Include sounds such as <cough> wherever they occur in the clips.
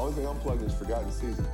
Only thing unplugged is Forgotten Seasons.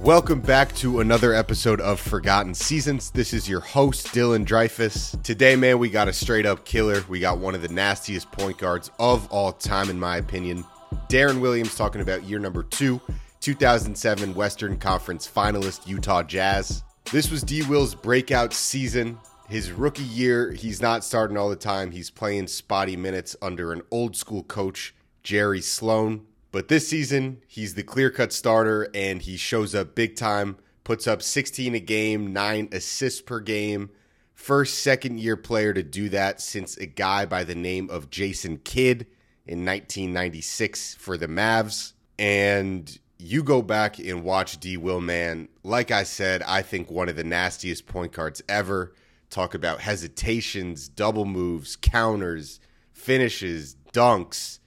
Welcome back to another episode of Forgotten Seasons. This is your host, Dylan Dreyfus. Today, man, we got a straight up killer. We got one of the nastiest point guards of all time, in my opinion. Deron Williams talking about year number two, 2007 Western Conference finalist Utah Jazz. This was D Will's breakout season. His rookie year, he's not starting all the time. He's playing spotty minutes under an old school coach, Jerry Sloan. But this season, he's the clear cut starter and he shows up big time, puts up 16 a game, nine assists per game. First second year player to do that since a guy by the name of Jason Kidd in 1996 for the Mavs. And you go back and watch D. Will, man. Like I said, I think one of the nastiest point guards ever. Talk about hesitations, double moves, counters, finishes, dunks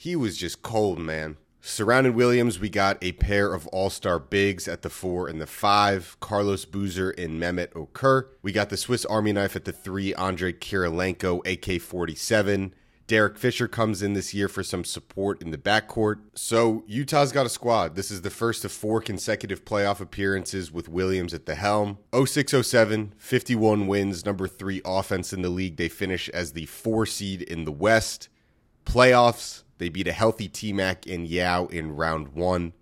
he was just cold, man. Surrounding Williams, we got a pair of all star bigs at the four and the five Carlos Boozer and Mehmet Okur. We got the Swiss Army knife at the three, Andre Kirilenko, AK 47. Derek Fisher comes in this year for some support in the backcourt. So Utah's got a squad. This is the first of four consecutive playoff appearances with Williams at the helm. 0607, 51 wins, number three offense in the league. They finish as the four seed in the West. Playoffs, they beat a healthy T Mac and Yao in round one,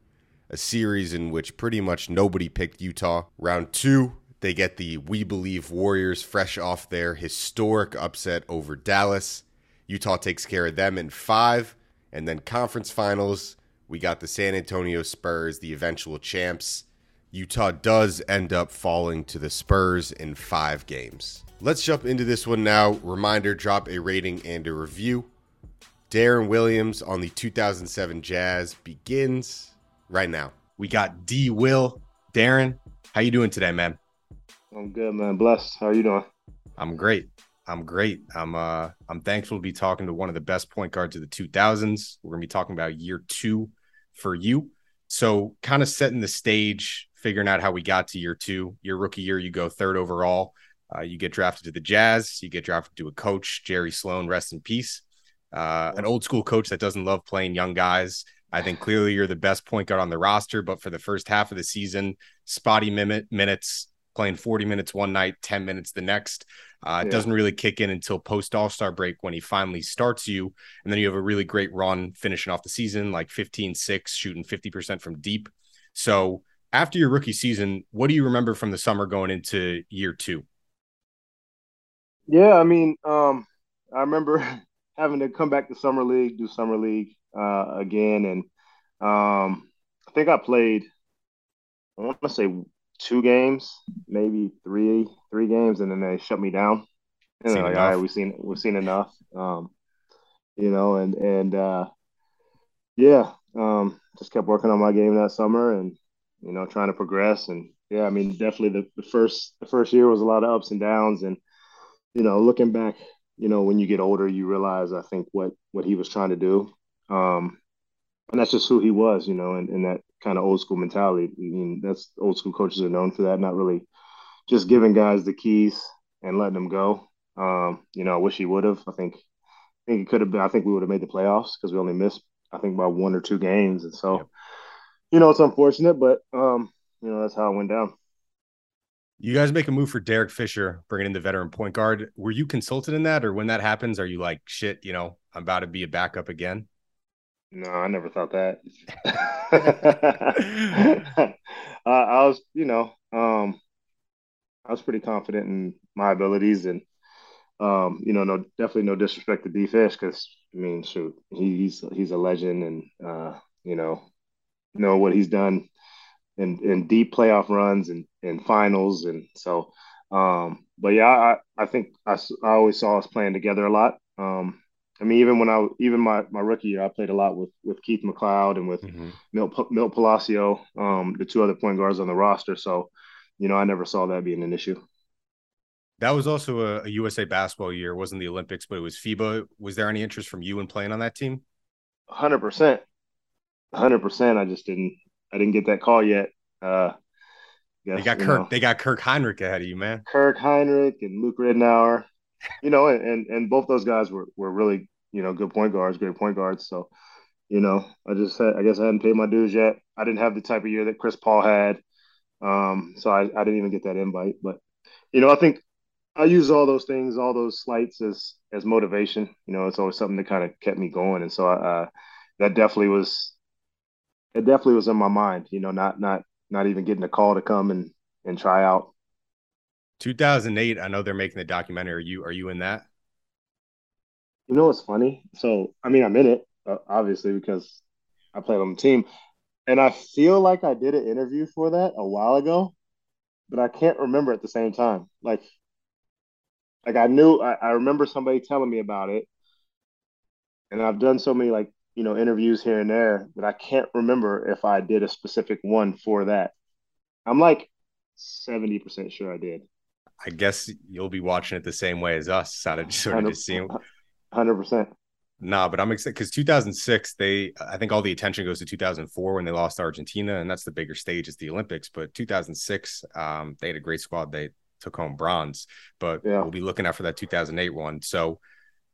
a series in which pretty much nobody picked Utah. Round two, they get the We Believe Warriors fresh off their historic upset over Dallas. Utah takes care of them in five. And then conference finals, we got the San Antonio Spurs, the eventual champs. Utah does end up falling to the Spurs in five games. Let's jump into this one now. Reminder drop a rating and a review. Deron Williams on the 2007 Jazz begins right now. We got D Will. Deron, how you doing today, man? I'm good, man. Blessed. How are you doing? I'm great. I'm great. I'm uh I'm thankful to be talking to one of the best point guards of the 2000s. We're going to be talking about year 2 for you. So, kind of setting the stage, figuring out how we got to year 2. Your rookie year you go third overall. Uh, you get drafted to the Jazz, you get drafted to a coach, Jerry Sloan, rest in peace uh, an old school coach that doesn't love playing young guys. I think <sighs> clearly you're the best point guard on the roster, but for the first half of the season, spotty minute, minutes, playing 40 minutes one night, 10 minutes the next. Uh, yeah. It doesn't really kick in until post All Star break when he finally starts you. And then you have a really great run finishing off the season, like 15 6, shooting 50% from deep. So after your rookie season, what do you remember from the summer going into year two? Yeah, I mean, um, I remember <laughs> having to come back to summer league, do summer league uh, again, and um, I think I played. I want to say two games, maybe three, three games, and then they shut me down. And they're like, all right, we've seen we've seen enough. Um, you know, and and uh, yeah, um, just kept working on my game that summer, and you know, trying to progress. And yeah, I mean, definitely the, the first the first year was a lot of ups and downs, and you know, looking back you know, when you get older, you realize, I think, what what he was trying to do. Um, and that's just who he was, you know, and, and that kind of old school mentality. I mean, that's old school coaches are known for that, not really just giving guys the keys and letting them go. Um, you know, I wish he would have. I think, I think it could have been. I think we would have made the playoffs because we only missed, I think, by one or two games, and so, yep. you know, it's unfortunate, but um, you know, that's how it went down. You guys make a move for Derek Fisher, bringing in the veteran point guard. Were you consulted in that, or when that happens, are you like, shit, you know, I'm about to be a backup again? No, I never thought that. <laughs> <laughs> uh, I was, you know, um, I was pretty confident in my abilities, and um, you know, no, definitely no disrespect to D Fish because I mean, shoot, he, he's he's a legend, and uh, you know, know what he's done in, in deep playoff runs and, and finals. And so, um, but yeah, I, I think I, I always saw us playing together a lot. Um, I mean, even when I even my, my rookie year, I played a lot with with Keith McLeod and with mm-hmm. Milt, Milt Palacio, um, the two other point guards on the roster. So, you know, I never saw that being an issue. That was also a, a USA basketball year. It wasn't the Olympics, but it was FIBA. Was there any interest from you in playing on that team? Hundred percent, hundred percent. I just didn't. I didn't get that call yet. Uh, they got Kirk. Know, they got Kirk Hinrich ahead of you, man. Kirk Hinrich and Luke Ridnour. You know, and and both those guys were were really you know good point guards, great point guards. So, you know, I just had, I guess I hadn't paid my dues yet. I didn't have the type of year that Chris Paul had, um, so I, I didn't even get that invite. But you know, I think I use all those things, all those slights as as motivation. You know, it's always something that kind of kept me going, and so I, uh, that definitely was it definitely was in my mind. You know, not not not even getting a call to come and and try out. 2008. I know they're making the documentary. Are you are you in that? You know what's funny? So I mean, I'm in it uh, obviously because I played on the team, and I feel like I did an interview for that a while ago, but I can't remember at the same time. Like, like I knew I, I remember somebody telling me about it, and I've done so many like you know interviews here and there but I can't remember if I did a specific one for that. I'm like seventy percent sure I did. I guess you'll be watching it the same way as us. <laughs> Sort of, sort of just seeing. <laughs> Hundred percent. Nah, but I'm excited because 2006, they I think all the attention goes to 2004 when they lost to Argentina, and that's the bigger stage is the Olympics. But 2006, um, they had a great squad. They took home bronze, but yeah. we'll be looking out for that 2008 one. So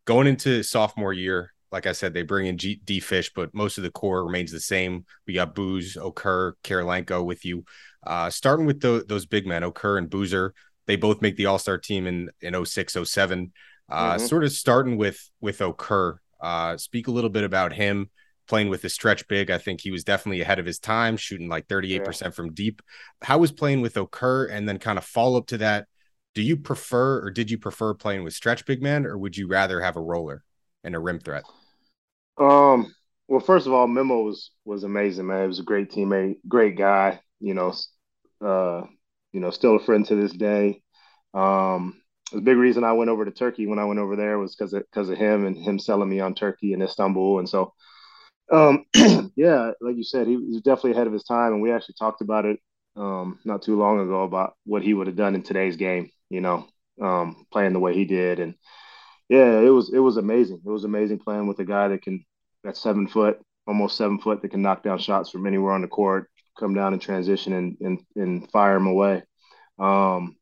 going into sophomore year, like I said, they bring in G- D Fish, but most of the core remains the same. We got Booz, Okur, Kirilenko with you. Uh, starting with the, those big men, Okur and Boozer, they both make the All Star team in in 06, 07. Uh, mm-hmm. Sort of starting with with Okur. Uh, speak a little bit about him playing with the stretch big. I think he was definitely ahead of his time, shooting like 38% yeah. from deep. How was playing with Okur? And then kind of follow up to that. Do you prefer or did you prefer playing with stretch big man or would you rather have a roller and a rim threat? Um, well, first of all, Memo was was amazing, man. He was a great teammate, great guy. You know, uh, you know, still a friend to this day. Um, the big reason I went over to Turkey when I went over there was because of because of him and him selling me on Turkey and Istanbul, and so, um, <clears throat> yeah, like you said, he, he was definitely ahead of his time, and we actually talked about it um, not too long ago about what he would have done in today's game. You know, um, playing the way he did, and yeah, it was it was amazing. It was amazing playing with a guy that can that's seven foot, almost seven foot, that can knock down shots from anywhere on the court, come down and transition and and, and fire them away. Um,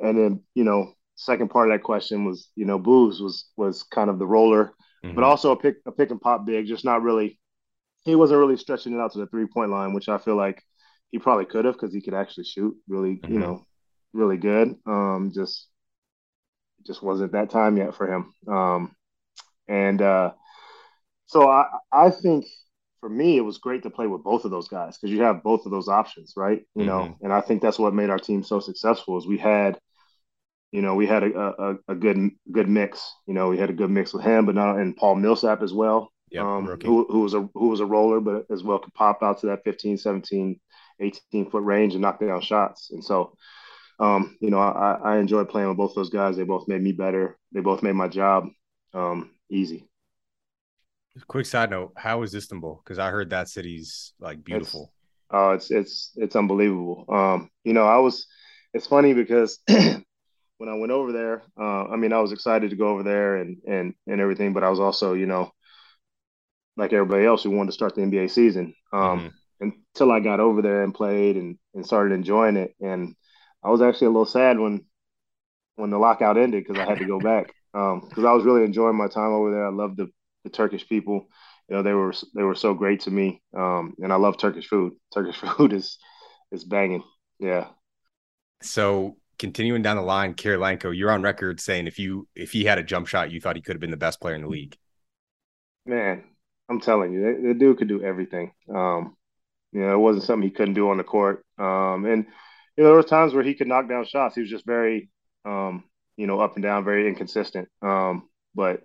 and then you know, second part of that question was you know, Booze was was kind of the roller, mm-hmm. but also a pick a pick and pop big, just not really. He wasn't really stretching it out to the three point line, which I feel like he probably could have because he could actually shoot really, mm-hmm. you know, really good. Um, just just wasn't that time yet for him. Um, and uh, so I, I think for me, it was great to play with both of those guys because you have both of those options, right? You mm-hmm. know, and I think that's what made our team so successful is we had, you know, we had a, a, a, good good mix. You know, we had a good mix with him, but not and Paul Millsap as well. Yeah, um, who, who was a who was a roller, but as well could pop out to that 15, 17, 18 foot range and knock down shots. And so um, you know, I, I enjoyed playing with both those guys. They both made me better. They both made my job um, easy. Quick side note: How is Istanbul? Because I heard that city's like beautiful. Oh, it's, uh, it's it's it's unbelievable. Um, you know, I was. It's funny because <clears throat> when I went over there, uh, I mean, I was excited to go over there and and and everything, but I was also, you know, like everybody else who wanted to start the NBA season. Um, mm-hmm. until I got over there and played and and started enjoying it and I was actually a little sad when when the lockout ended because I had to go back because um, I was really enjoying my time over there. I loved the, the Turkish people. You know, they were they were so great to me, um, and I love Turkish food. Turkish <laughs> food is is banging. Yeah. So continuing down the line, Kirilenko, you're on record saying if you if he had a jump shot, you thought he could have been the best player in the league. Man, I'm telling you, the, the dude could do everything. Um, you know, it wasn't something he couldn't do on the court. Um, and you know, there were times where he could knock down shots. He was just very, um, you know, up and down, very inconsistent. Um, but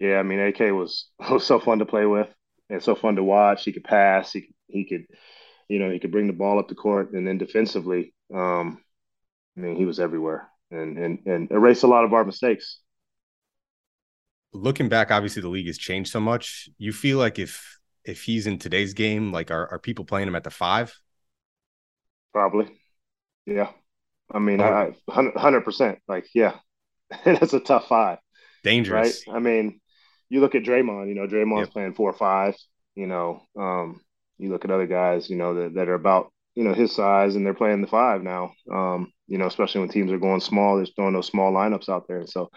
yeah, I mean, AK was <laughs> was so fun to play with and so fun to watch. He could pass. He he could, you know, he could bring the ball up the court, and then defensively, um, I mean, he was everywhere and and and erase a lot of our mistakes. looking back, obviously the league has changed so much. You feel like if if he's in today's game, like are, are people playing him at the five? Probably. Yeah. I mean, I hundred percent. Like, yeah, <laughs> that's a tough five. Dangerous, right? I mean, you look at Draymond. You know, Draymond's yep. playing four or five. You know, um, you look at other guys. You know that, that are about you know his size, and they're playing the five now. Um, you know, especially when teams are going small, they're throwing those small lineups out there. And so,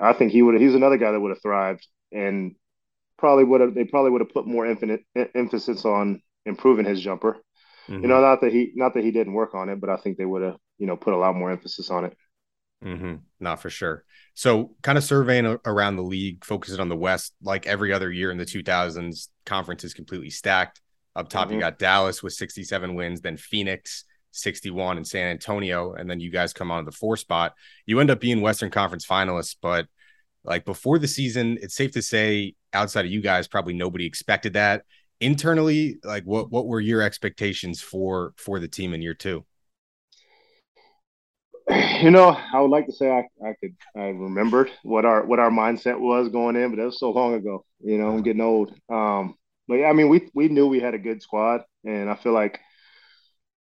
I think he would. He's another guy that would have thrived, and probably would have. They probably would have put more infinite emphasis on improving his jumper. Mm-hmm. You know, not that he not that he didn't work on it, but I think they would have you know put a lot more emphasis on it. Mm-hmm. Not for sure. So, kind of surveying around the league, focusing on the West, like every other year in the 2000s, conference is completely stacked. Up top, mm-hmm. you got Dallas with 67 wins, then Phoenix 61 and San Antonio, and then you guys come on to the four spot. You end up being Western Conference finalists, but like before the season, it's safe to say outside of you guys, probably nobody expected that. Internally, like what what were your expectations for for the team in year two? You know, I would like to say I, I could I remembered what our what our mindset was going in, but that was so long ago. You know, I'm getting old. Um, but yeah, I mean, we we knew we had a good squad, and I feel like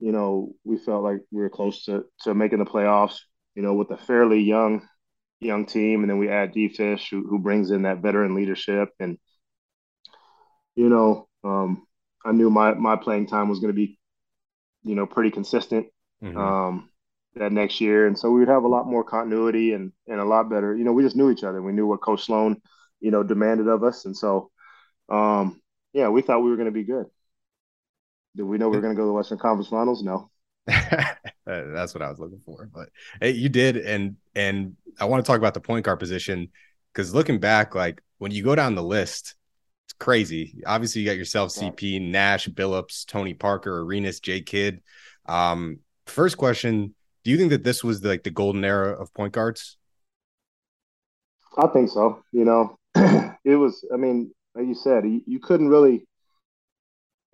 you know, we felt like we were close to to making the playoffs. You know, with a fairly young young team, and then we add D Fish, who, who brings in that veteran leadership, and you know, um, I knew my my playing time was going to be, you know, pretty consistent mm-hmm. um, that next year, and so we would have a lot more continuity and and a lot better. You know, we just knew each other. We knew what Coach Sloan, you know, demanded of us, and so, um, yeah, we thought we were going to be good. Did we know we are going to go to the Western Conference Finals? No. <laughs> That's what I was looking for. But hey, you did, and and I want to talk about the point guard position because looking back, like when you go down the list, crazy. Obviously, you got yourself CP, Nash, Billups, Tony Parker, Arenas, J Kidd. Um, first question: Do you think that this was the, like the golden era of point guards? I think so. You know, <clears throat> it was. I mean, like you said, you, you couldn't really.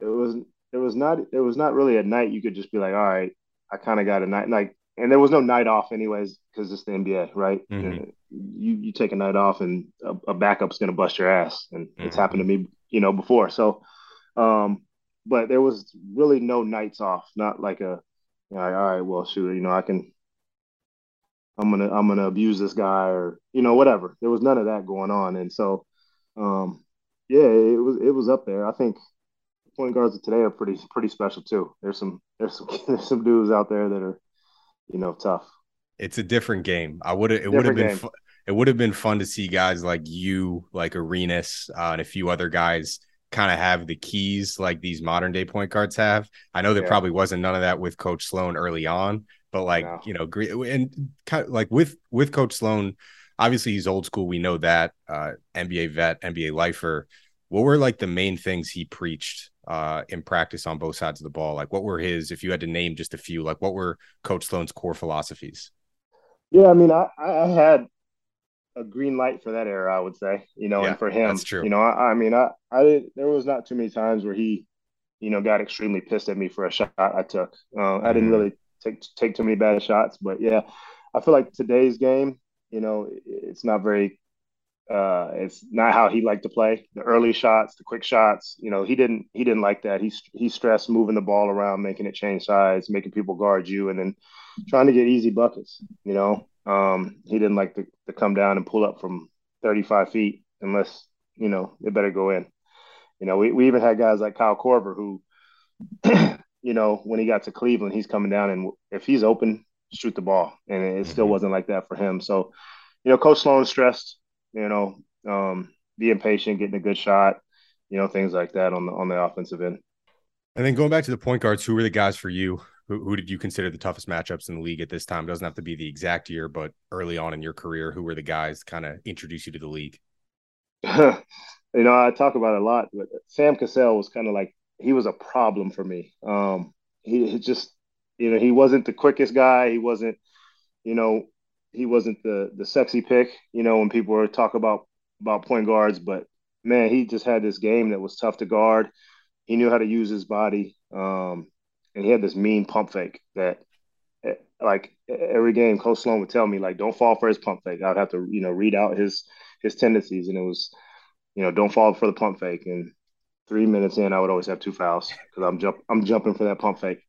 It was it was not it was not really a night you could just be like, all right, I kind of got a night like, and there was no night off anyways because it's the NBA, right? Mm-hmm. You you take a night off and a, a backup's gonna bust your ass, and mm-hmm. it's happened to me, you know, before. So, um, but there was really no nights off, not like a, you know, all right, well, shoot, you know, I can. I'm gonna I'm gonna abuse this guy or you know whatever. There was none of that going on, and so um, yeah, it was it was up there. I think point guards of today are pretty pretty special too. There's some there's some <laughs> there's some dudes out there that are, you know, tough. It's a different game. I would have it would have been fu- it would have been fun to see guys like you, like Arenas, uh, and a few other guys kind of have the keys like these modern day point guards have. I know there yeah. probably wasn't none of that with Coach Sloan early on, but like no. you know, and kind of like with with Coach Sloan, obviously he's old school. We know that uh, NBA vet, NBA lifer. What were like the main things he preached uh, in practice on both sides of the ball? Like, what were his, if you had to name just a few, like what were Coach Sloan's core philosophies? Yeah, I mean, I, I had a green light for that era, I would say, you know, yeah, and for him, that's true. You know, I, I mean, I, I there was not too many times where he, you know, got extremely pissed at me for a shot I took. Uh, I didn't mm-hmm. really take take too many bad shots, but yeah, I feel like today's game, you know, it's not very uh, it's not how he liked to play. The early shots, the quick shots, you know, he didn't he didn't like that. He he stressed moving the ball around, making it change sides, making people guard you, and then trying to get easy buckets. You know, um, he didn't like to, to come down and pull up from 35 feet unless you know it better go in. You know, we, we even had guys like Kyle Korver who, <clears throat> you know, when he got to Cleveland, he's coming down and if he's open, shoot the ball, and it still mm-hmm. wasn't like that for him. So, you know, Coach Sloan stressed you know, um, being patient, getting a good shot, you know, things like that on the on the offensive end. And then going back to the point guards, who were the guys for you? Who, who did you consider the toughest matchups in the league at this time? It doesn't have to be the exact year, but early on in your career, who were the guys kind of introduce you to the league? <laughs> you know, I talk about it a lot, but Sam Cassell was kind of like he was a problem for me. Um, he, he just, you know, he wasn't the quickest guy. He wasn't, you know, he wasn't the the sexy pick, you know, when people were talk about about point guards, but man, he just had this game that was tough to guard. He knew how to use his body, um, and he had this mean pump fake that, eh, like every game, Coach Sloan would tell me, like, don't fall for his pump fake. I'd have to, you know, read out his his tendencies, and it was, you know, don't fall for the pump fake. And three minutes in, I would always have two fouls because I'm jump I'm jumping for that pump fake.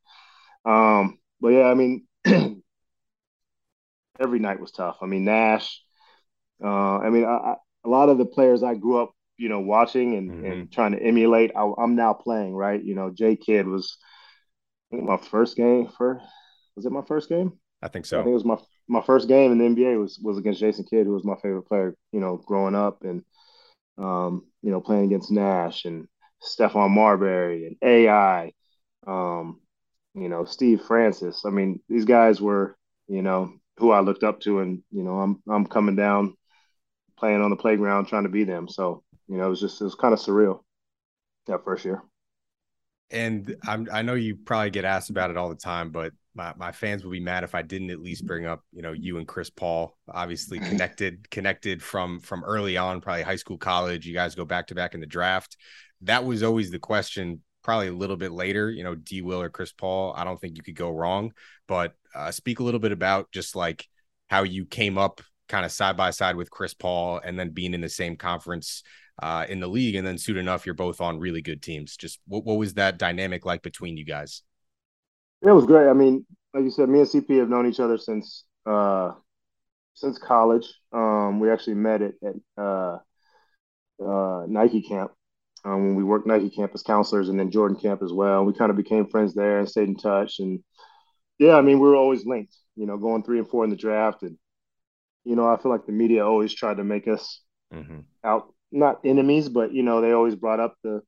Um, but yeah, I mean, <clears throat> every night was tough. I mean, Nash. Uh, I mean, I, I, a lot of the players I grew up, you know, watching and, mm-hmm. and trying to emulate. I, am now playing, right? You know, J Kidd was my first game. For was it my first game? I think so. I think it was my my first game in the NBA was was against Jason Kidd, who was my favorite player. You know, growing up and um, you know playing against Nash and Stephon Marbury and AI. Um, you know, Steve Francis. I mean, these guys were, you know, who I looked up to, and you know, I'm I'm coming down, playing on the playground, trying to be them. So you know, it was just it was kind of surreal that first year. And I'm, I know you probably get asked about it all the time, but my, my fans would be mad if I didn't at least bring up, you know, you and Chris Paul, obviously mm-hmm. connected, connected from from early on, probably high school, college. You guys go back to back in the draft. That was always the question probably a little bit later, you know, D Will or Chris Paul. I don't think you could go wrong. But uh, speak a little bit about just like how you came up kind of side by side with Chris Paul and then being in the same conference uh, in the league. And then soon enough, you're both on really good teams. Just what, what was that dynamic like between you guys? It was great. I mean, like you said, me and CP have known each other since uh, since college. Um, we actually met at, at uh, uh, Nike camp um, when we worked Nike campus counselors and then Jordan camp as well. We kind of became friends there and stayed in touch. And yeah, I mean, we were always linked, you know, going three and four in the draft. And, you know, I feel like the media always tried to make us mm-hmm. out, not enemies, but, you know, they always brought up the,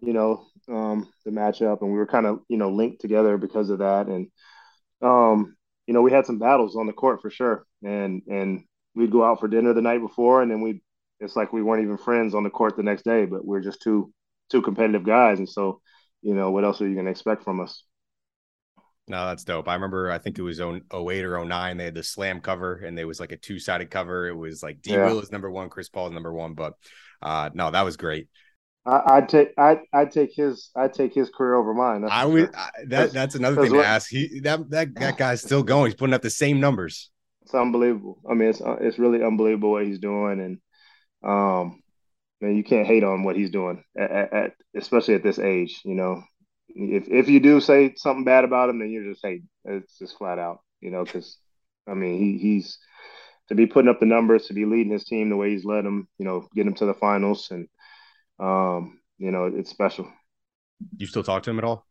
you know, um, the matchup and we were kind of, you know, linked together because of that. And, um, you know, we had some battles on the court for sure. And, and we'd go out for dinner the night before and then we'd it's like we weren't even friends on the court the next day, but we're just two two competitive guys, and so you know what else are you going to expect from us? No, that's dope. I remember, I think it was 08 or 09. They had the slam cover and there was like a two sided cover. It was like D yeah. Will is number one, Chris Paul is number one. But uh no, that was great. I, would take I I take his I take his career over mine. That's I would sure. that that's another thing what, to ask. He that that that <sighs> guy's still going. He's putting up the same numbers. It's unbelievable. I mean, it's it's really unbelievable what he's doing, and um, man, you can't hate on what he's doing, at, at, especially at this age. You know, if if you do say something bad about him, then you're just hating. It's just flat out. You know, because I mean, he he's to be putting up the numbers, to be leading his team the way he's led them. You know, get him to the finals, and um, you know, it's special. You still talk to him at all?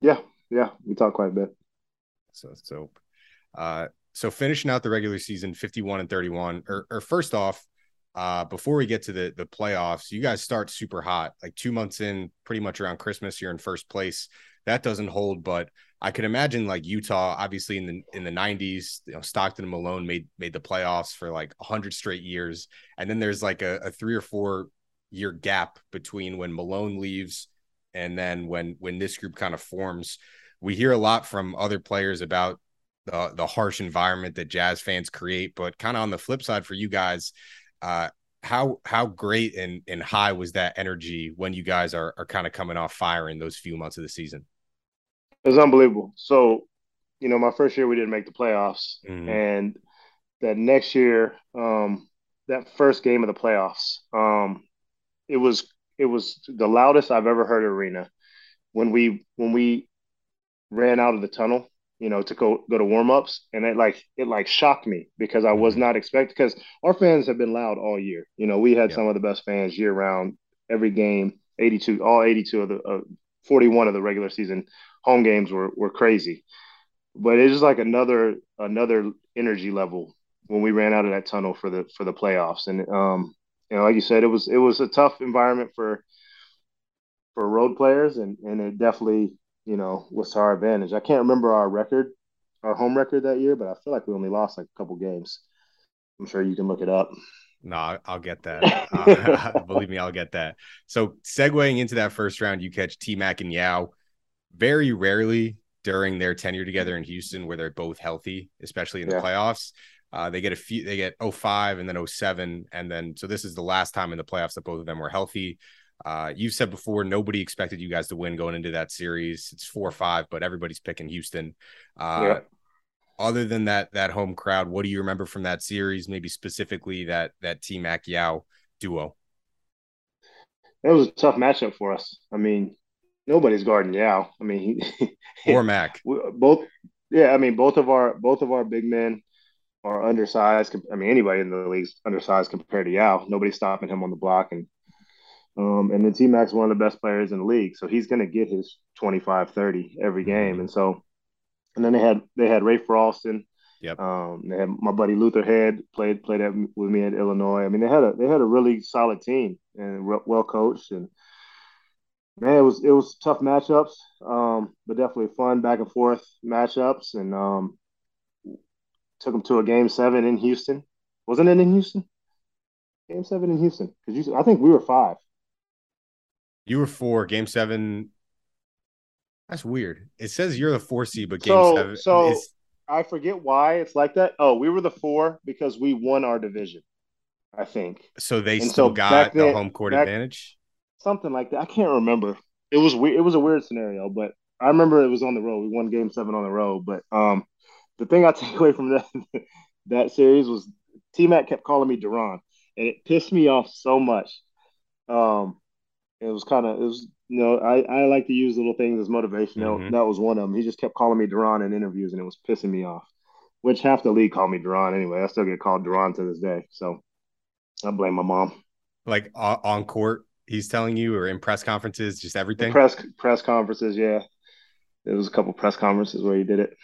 Yeah, yeah, we talk quite a bit. So so, uh, so finishing out the regular season, fifty-one and thirty-one. Or, or first off, uh, before we get to the the playoffs, you guys start super hot. Like two months in, pretty much around Christmas, you're in first place. That doesn't hold, but I could imagine like Utah, obviously in the in the '90s, you know, Stockton and Malone made made the playoffs for like hundred straight years, and then there's like a, a three or four year gap between when Malone leaves and then when when this group kind of forms. We hear a lot from other players about the the harsh environment that Jazz fans create, but kind of on the flip side for you guys, uh, how how great and and high was that energy when you guys are are kind of coming off fire in those few months of the season? It was unbelievable. So, you know, my first year we didn't make the playoffs, mm-hmm. and that next year, um, that first game of the playoffs, um, it was it was the loudest I've ever heard arena when we when we ran out of the tunnel you know, to go go to warm ups, and it like it like shocked me because I was mm-hmm. not expecting because our fans have been loud all year. You know, we had some of the best fans year round, every game, eighty two, all eighty two of the uh, forty one of the regular season home games were were crazy, but it's just like another another energy level when we ran out of that tunnel for the for the playoffs, and um, you know, like you said, it was it was a tough environment for for road players, and and it definitely you know, was to our advantage. I can't remember our record, our home record that year, but I feel like we only lost like a couple games. I'm sure you can look it up. No, I'll get that. Uh, <laughs> believe me, I'll get that. So, segueing into that first round, you catch T Mac and Yao. Very rarely during their tenure together in Houston, where they're both healthy, especially in the yeah. playoffs. Uh, they get a few, they get 05 and then 07. And then, so this is the last time in the playoffs that both of them were healthy. Uh, you've said before nobody expected you guys to win going into that series. It's four or five, but everybody's picking Houston. Uh, yeah. other than that that home crowd, what do you remember from that series? Maybe specifically that that T Mac Yao duo. It was a tough matchup for us. I mean, nobody's guarding Yao. I mean, he, <laughs> or Mac. Both, yeah. I mean, both of our both of our big men are undersized. I mean, anybody in the league's undersized compared to Yao. Nobody's stopping him on the block, and um, and then T Mac's one of the best players in the league, so he's going to get his 25, 30 every mm-hmm. game. And so, and then they had they had Rafer Alston. Yep. Um, they had my buddy Luther Head played played at, with me at Illinois. I mean, they had a they had a really solid team and re- well coached and man, it was it was tough matchups, um, but definitely fun back and forth matchups, and um, took them to a game seven in Houston. Wasn't it in Houston? Game seven in Houston because I think we were five. You were four. Game seven. That's weird. It says you're the four seed, but game so, seven. So is... I forget why it's like that. Oh, we were the four because we won our division. I think. So they and still so got the home court back, advantage. Something like that. I can't remember. It was weird. It was a weird scenario, but I remember it was on the road. We won Game Seven on the road. But um, the thing I <laughs> take away from that <laughs> that series was T Mac kept calling me Duran, and it pissed me off so much. Um, it was kind of it was you know I, I like to use little things as motivation. Mm-hmm. That was one of them. He just kept calling me Duran in interviews, and it was pissing me off. Which half the league called me Duran anyway. I still get called Duran to this day. So I blame my mom. Like on court, he's telling you, or in press conferences, just everything. The press press conferences, yeah. There was a couple press conferences where he did it.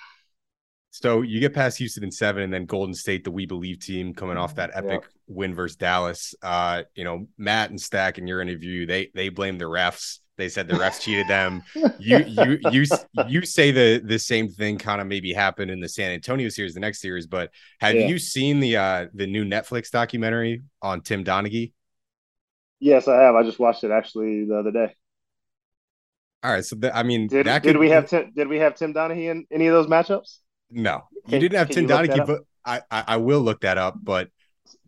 So you get past Houston in seven, and then Golden State, the We Believe team, coming off that epic yeah. win versus Dallas. Uh, you know, Matt and Stack in your interview, they they blame the refs. They said the refs cheated them. You you you you say the the same thing kind of maybe happened in the San Antonio series, the next series. But have yeah. you seen the uh the new Netflix documentary on Tim Donaghy? Yes, I have. I just watched it actually the other day. All right, so the, I mean, did, did we have Tim, did we have Tim Donaghy in any of those matchups? No, can, you didn't have Tim Donaghy, but I, I, I will look that up. But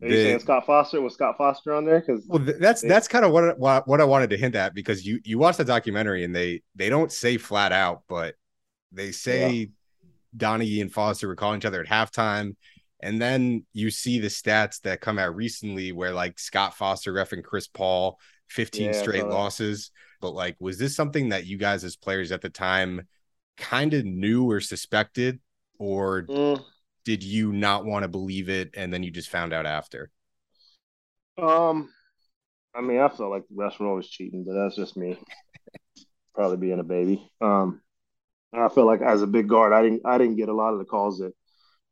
are you saying Scott Foster was Scott Foster on there? Because well, that's that's kind of what, what what I wanted to hint at because you you watch the documentary and they they don't say flat out, but they say yeah. Donaghy and Foster were calling each other at halftime. And then you see the stats that come out recently where like Scott Foster ref and Chris Paul, 15 yeah, straight losses. But like, was this something that you guys as players at the time kind of knew or suspected or mm. did you not want to believe it and then you just found out after? Um, I mean, I felt like the were always cheating, but that's just me. <laughs> Probably being a baby. Um, I feel like as a big guard, I didn't I didn't get a lot of the calls that.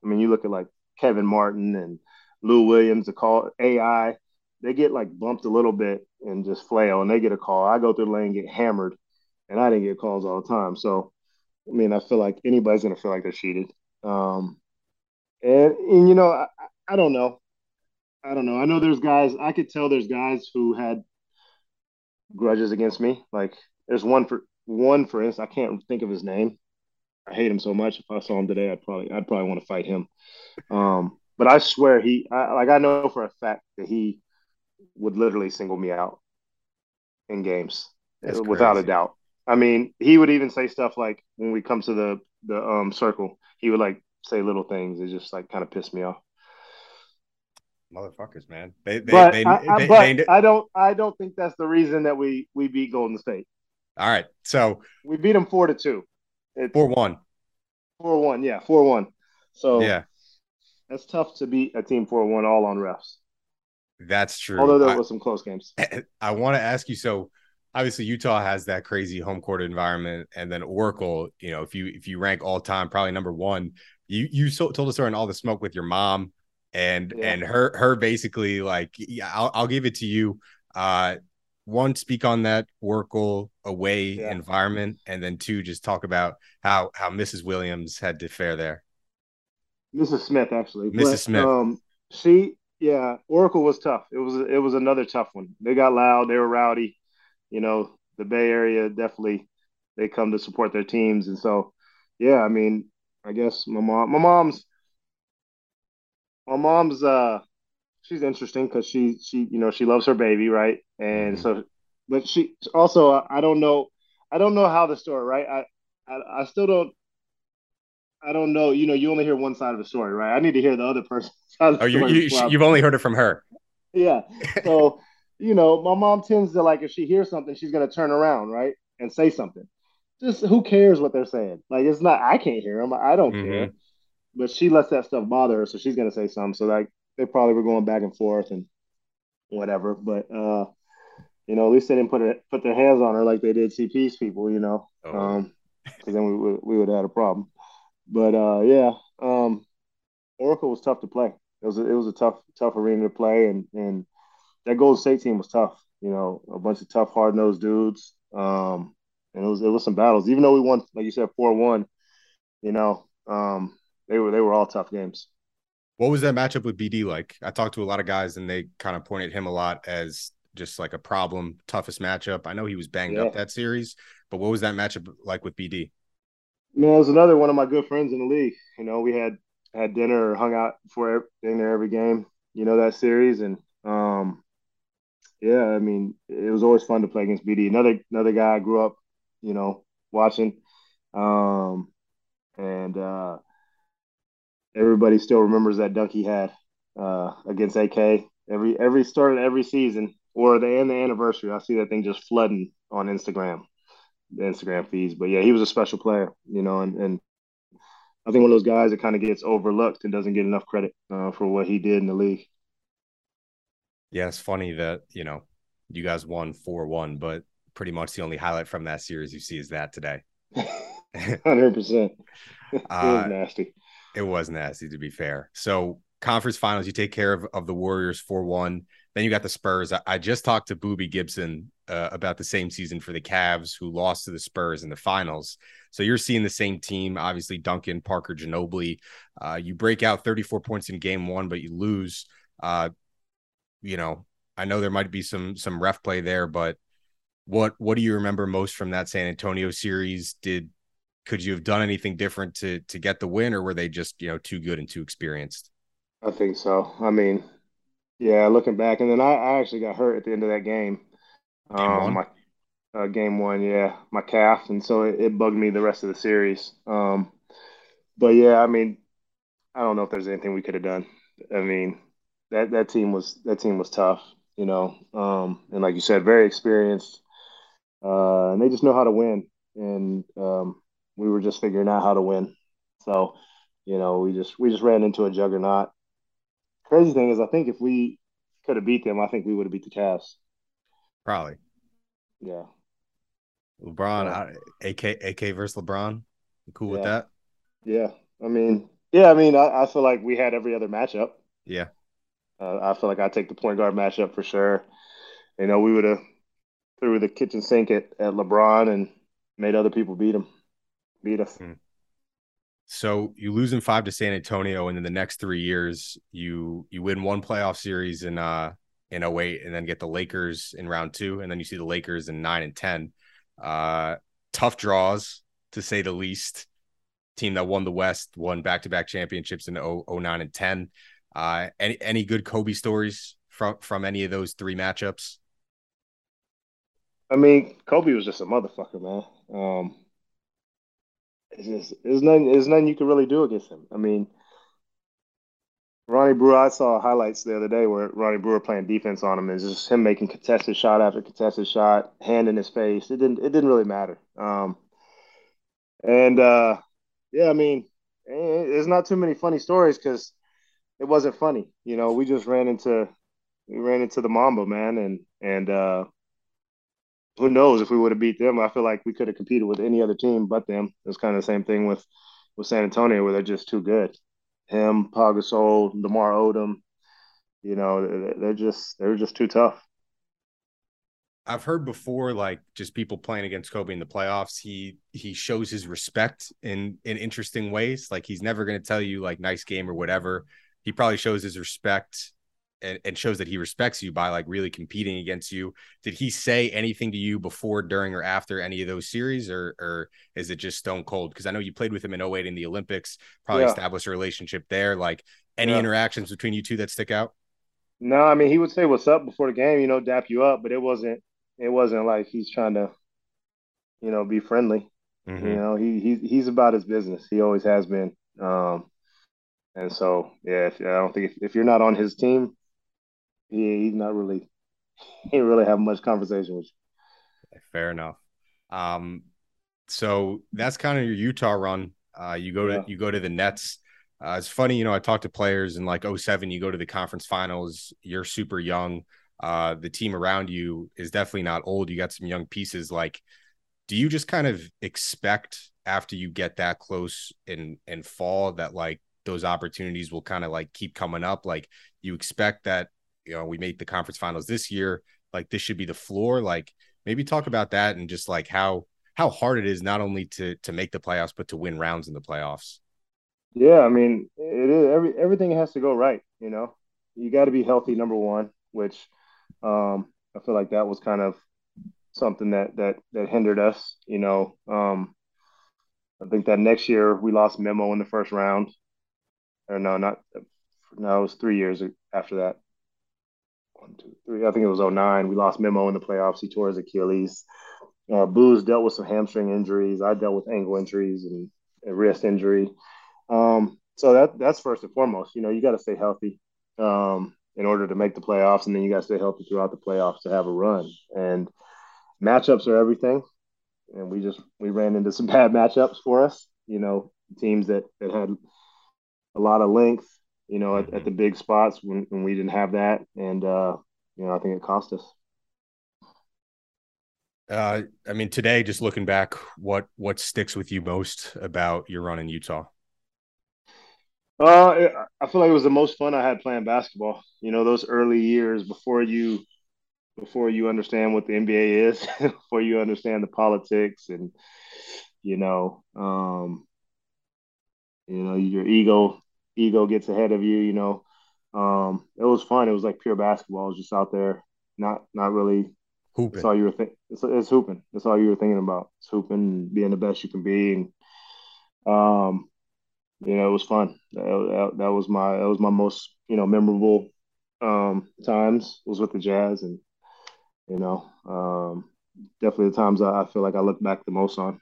I mean, you look at like Kevin Martin and Lou Williams, the call AI, they get like bumped a little bit and just flail, and they get a call. I go through the lane, get hammered, and I didn't get calls all the time. So I mean, I feel like anybody's gonna feel like they're cheated. Um, and, and you know, I, I don't know. I don't know. I know there's guys. I could tell there's guys who had grudges against me. Like there's one for one for instance. I can't think of his name. I hate him so much. If I saw him today, I'd probably I'd probably want to fight him. Um, but I swear he I, like I know for a fact that he would literally single me out in games That's without crazy. a doubt. I mean, he would even say stuff like when we come to the the um circle, he would like say little things. It just like kind of pissed me off. Motherfuckers, man. They, they, but, they, I, they, but I don't I don't think that's the reason that we we beat Golden State. All right, so we beat them four to two. It's, four one. Four one, yeah, four one. So yeah, that's tough to beat a team four one all on refs. That's true. Although there I, was some close games. <laughs> I want to ask you so obviously Utah has that crazy home court environment, and then Oracle. You know, if you if you rank all time, probably number one. You you so, told us during all the smoke with your mom, and yeah. and her her basically like yeah, I'll I'll give it to you. Uh, one, speak on that Oracle away yeah. environment, and then two, just talk about how how Mrs. Williams had to fare there. Mrs. Smith, actually, Mrs. But, Smith. Um, she, yeah, Oracle was tough. It was it was another tough one. They got loud. They were rowdy you know, the Bay Area definitely they come to support their teams, and so yeah, I mean, I guess my mom, my mom's, my mom's, uh, she's interesting because she she you know she loves her baby, right? And mm-hmm. so, but she also I don't know, I don't know how the story, right? I I, I still don't. I don't know. You know, you only hear one side of the story, right? I need to hear the other person. <laughs> oh, you, you you've only heard it from her. Yeah. So, you know, my mom tends to like if she hears something, she's gonna turn around, right, and say something. Just who cares what they're saying? Like it's not. I can't hear them. I don't mm-hmm. care. But she lets that stuff bother her, so she's gonna say something. So like they probably were going back and forth and whatever. But uh, you know, at least they didn't put it put their hands on her like they did CP's people. You know, because oh. um, then we would we would have had a problem. But uh, yeah, um, Oracle was tough to play. It was a, it was a tough tough arena to play, and and that Golden State team was tough. You know, a bunch of tough, hard nosed dudes. Um, and it was it was some battles. Even though we won, like you said, four one. You know, um, they were they were all tough games. What was that matchup with BD like? I talked to a lot of guys, and they kind of pointed him a lot as just like a problem, toughest matchup. I know he was banged yeah. up that series, but what was that matchup like with BD? Man, it was another one of my good friends in the league. You know, we had had dinner or hung out before dinner every game. You know that series, and um, yeah, I mean, it was always fun to play against BD. Another another guy I grew up, you know, watching, um, and uh, everybody still remembers that dunk he had uh, against AK every every start of every season or the end the anniversary. I see that thing just flooding on Instagram, the Instagram feeds. But yeah, he was a special player, you know, and, and I think one of those guys that kind of gets overlooked and doesn't get enough credit uh, for what he did in the league. Yeah, it's funny that you know you guys won four one, but pretty much the only highlight from that series you see is that today. <laughs> Hundred percent. <laughs> It was uh, nasty. It was nasty to be fair. So conference finals, you take care of, of the Warriors 4 1. Then you got the Spurs. I, I just talked to Boobie Gibson uh, about the same season for the Cavs, who lost to the Spurs in the finals. So you're seeing the same team, obviously Duncan, Parker, Ginobili. Uh, you break out 34 points in game one, but you lose. Uh, you know, I know there might be some some ref play there, but what what do you remember most from that San Antonio series? Did could you have done anything different to to get the win, or were they just you know too good and too experienced? I think so. I mean, yeah, looking back, and then I, I actually got hurt at the end of that game. Game um, one. My, uh, game one, yeah, my calf, and so it, it, bugged me the rest of the series. Um, but yeah, I mean, I don't know if there's anything we could have done. I mean, that that team was that team was tough, you know, um, and like you said, very experienced, uh, and they just know how to win. And um, we were just figuring out how to win. So, you know, we just we just ran into a juggernaut. Crazy thing is, I think if we could have beat them, I think we would have beat the Cavs. Probably. Yeah. LeBron, yeah. AK AK versus LeBron. You cool yeah. with that? Yeah. I mean, yeah. I mean, I, I feel like we had every other matchup. Yeah. Uh, I feel like I take the point guard matchup for sure. You know, we would have threw the kitchen sink at, at LeBron and made other people beat him beat us. Mm. So you lose in five to San Antonio, and in the next three years, you you win one playoff series in uh in 08 and then get the Lakers in round two, and then you see the Lakers in nine and ten. Uh tough draws to say the least. Team that won the West, won back to back championships in 09 and 10. Uh any any good Kobe stories from from any of those three matchups? I mean, Kobe was just a motherfucker, man. Um, it's just there's nothing there's nothing you can really do against him. I mean, Ronnie Brewer, I saw highlights the other day where Ronnie Brewer playing defense on him is just him making contested shot after contested shot, hand in his face. It didn't it didn't really matter. Um, and uh, yeah, I mean, there's not too many funny stories because it wasn't funny. You know, we just ran into we ran into the Mamba man, and and uh, who knows if we would have beat them? I feel like we could have competed with any other team but them. It's kind of the same thing with with San Antonio, where they're just too good. Him, Pau Gasol, Lamar Odom, you know, they're just they're just too tough. I've heard before, like just people playing against Kobe in the playoffs. He he shows his respect in in interesting ways. Like he's never going to tell you like nice game or whatever. He probably shows his respect and, and shows that he respects you by like really competing against you. Did he say anything to you before, during, or after any of those series, or or is it just stone cold? Because I know you played with him in 08 in the Olympics, probably yeah. established a relationship there. Like any yeah. interactions between you two that stick out? No, I mean he would say what's up before the game, you know, dap you up, but it wasn't it wasn't like he's trying to, you know, be friendly. Mm-hmm. You know, he, he he's about his business. He always has been. Um, and so, yeah, if, I don't think if, if you're not on his team, he, he's not really <laughs> he really have much conversation with you. Fair enough. Um, so that's kind of your Utah run. Uh, you go to yeah. you go to the Nets. Uh, it's funny, you know, I talked to players in like 07, you go to the conference finals, you're super young. Uh, the team around you is definitely not old. You got some young pieces. Like, do you just kind of expect after you get that close in and fall that like those opportunities will kind of like keep coming up? Like, you expect that, you know, we made the conference finals this year, like this should be the floor. Like, maybe talk about that and just like how how hard it is not only to to make the playoffs but to win rounds in the playoffs. Yeah, I mean, it is every everything has to go right. You know, you got to be healthy, number one, which um, I feel like that was kind of something that that that hindered us. You know, um, I think that next year we lost Memo in the first round, or no, not no, it was three years after that. One, two, three. I think it was 09. We lost Memo in the playoffs. He tore his Achilles. Uh, Booz dealt with some hamstring injuries. I dealt with ankle injuries and a wrist injury. Um, so that that's first and foremost. You know, you got to stay healthy um, in order to make the playoffs, and then you got to stay healthy throughout the playoffs to have a run. And matchups are everything. And we just we ran into some <laughs> bad matchups for us. You know, teams that that had a lot of length. You know, at, at the big spots when, when we didn't have that, and uh, you know, I think it cost us. Uh, I mean, today, just looking back, what what sticks with you most about your run in Utah? Uh, I feel like it was the most fun I had playing basketball. You know, those early years before you before you understand what the NBA is, <laughs> before you understand the politics, and you know, um, you know, your ego ego gets ahead of you. You know, um, it was fun. It was like pure basketball. I was just out there, not not really. Hooping. That's all you were thinking. It's, it's hooping. That's all you were thinking about. It's hooping, being the best you can be, and um, you know, it was fun. That, that, that, was my that was my most you know memorable um, times was with the Jazz, and you know, um, definitely the times I, I feel like I look back the most on.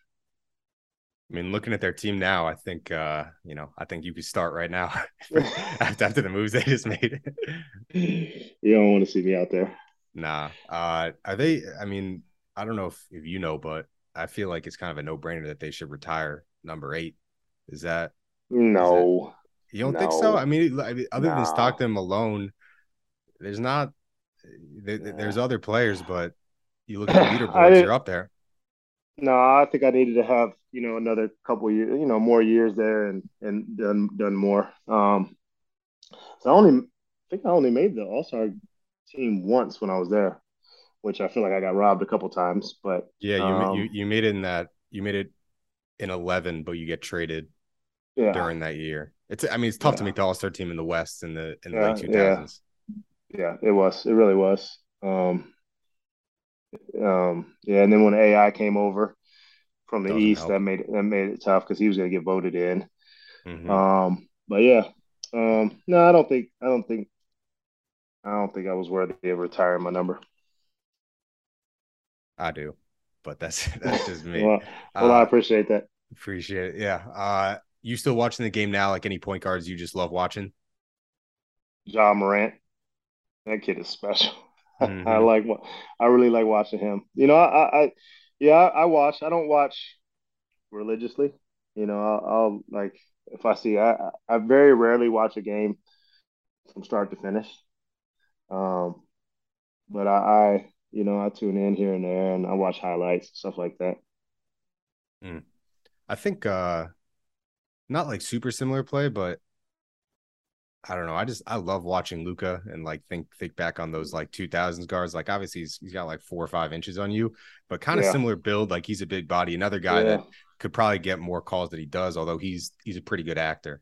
I mean, looking at their team now, I think uh, you know, I think you could start right now <laughs> <laughs> <laughs> after, after the moves they just made. you don't want to see me out there. Nah. Uh, are they? I mean, I don't know if, if you know, but I feel like it's kind of a no brainer that they should retire number eight. Is that no. you don't no. think so? I mean, other no. than Stockton Malone, there's not. There, there's other players, but you look at the <coughs> leaderboards, you're up there. No, I think I needed to have you know another couple years, you know, more years there and and done done more. Um, so I only I think I only made the All Star team once when I was there, which I feel like I got robbed a couple times. But yeah, you um, you you made it in that you made it in eleven, but you get traded yeah. during that year. It's I mean it's tough yeah. to make the All Star team in the West in the in the yeah, late two thousands. Yeah. it was. It really was. Um, um, yeah, and then when AI came over from the Doesn't East, help. that made it that made it tough because he was going to get voted in. Mm-hmm. Um, but yeah, um, no, I don't think I don't think I don't think I was worthy of retiring my number. I do, but that's <laughs> that's <laughs> just me. well, well uh, I appreciate that. Appreciate it. Yeah. Uh, you still watching the game now? Like any point guards you just love watching? Ja Morant. That kid is special. Mm-hmm. I like I really like watching him. You know, I, I yeah, I, watch. I don't watch religiously. You know, I'll, I'll like if I see I I very rarely watch a game from start to finish. Um, but I, I you know I tune in here and there and I watch highlights stuff like that. Mm. I think uh not like super similar play, but I don't know. I just I love watching Luka and like think think back on those like 2000s guards. Like obviously he's, he's got like four or five inches on you, but kind of yeah. similar build. Like he's a big body. Another guy yeah. that could probably get more calls than he does, although he's he's a pretty good actor.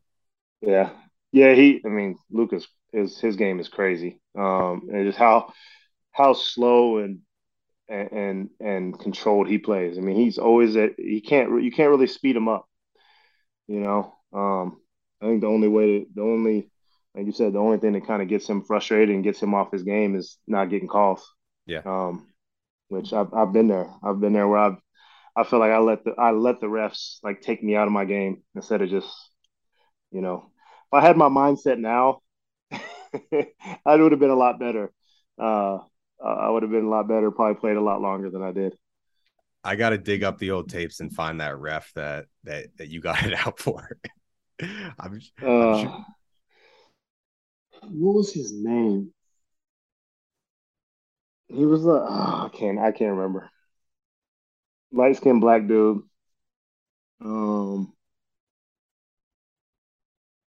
Yeah, yeah. He, I mean, Luka's his his game is crazy. Um, and just how how slow and and and controlled he plays. I mean, he's always at he can't you can't really speed him up. You know, um, I think the only way, to, the only, like you said, the only thing that kind of gets him frustrated and gets him off his game is not getting calls. Yeah. Um, which I've I've been there. I've been there where I've I feel like I let the I let the refs like take me out of my game instead of just, you know, if I had my mindset now, <laughs> I would have been a lot better. Uh, I would have been a lot better. Probably played a lot longer than I did. I got to dig up the old tapes and find that ref that that that you got it out for. <laughs> I'm, I'm uh, sure. What was his name? He was a oh, I can't I can't remember. Light skinned black dude. Um,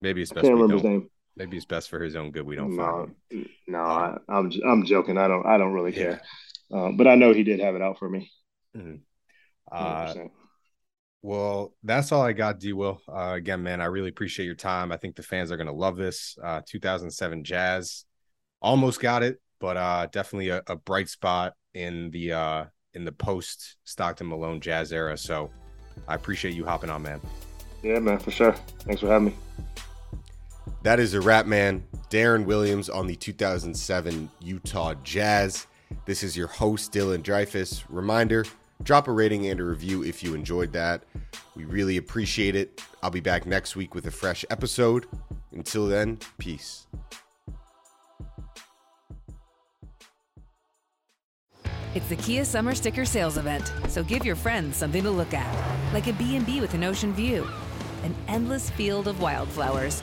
maybe it's best. I can't remember his name. Maybe it's best for his own good. We don't no, find. No, um, I, am I'm, I'm joking. I don't I don't really yeah. care. Uh, but I know he did have it out for me. Mm-hmm. Uh, well, that's all I got, D. Will. Uh, again, man, I really appreciate your time. I think the fans are going to love this. Uh, 2007 Jazz almost got it, but uh, definitely a, a, bright spot in the uh, in the post Stockton Malone Jazz era. So I appreciate you hopping on, man. Yeah, man, for sure. Thanks for having me. That is a wrap, man. Deron Williams on the 2007 Utah Jazz. This is your host, Dylan Dreyfus. Reminder drop a rating and a review if you enjoyed that. We really appreciate it. I'll be back next week with a fresh episode. Until then, peace. It's the Kia Summer Sticker Sales Event, so give your friends something to look at, like a B&B with an ocean view, an endless field of wildflowers,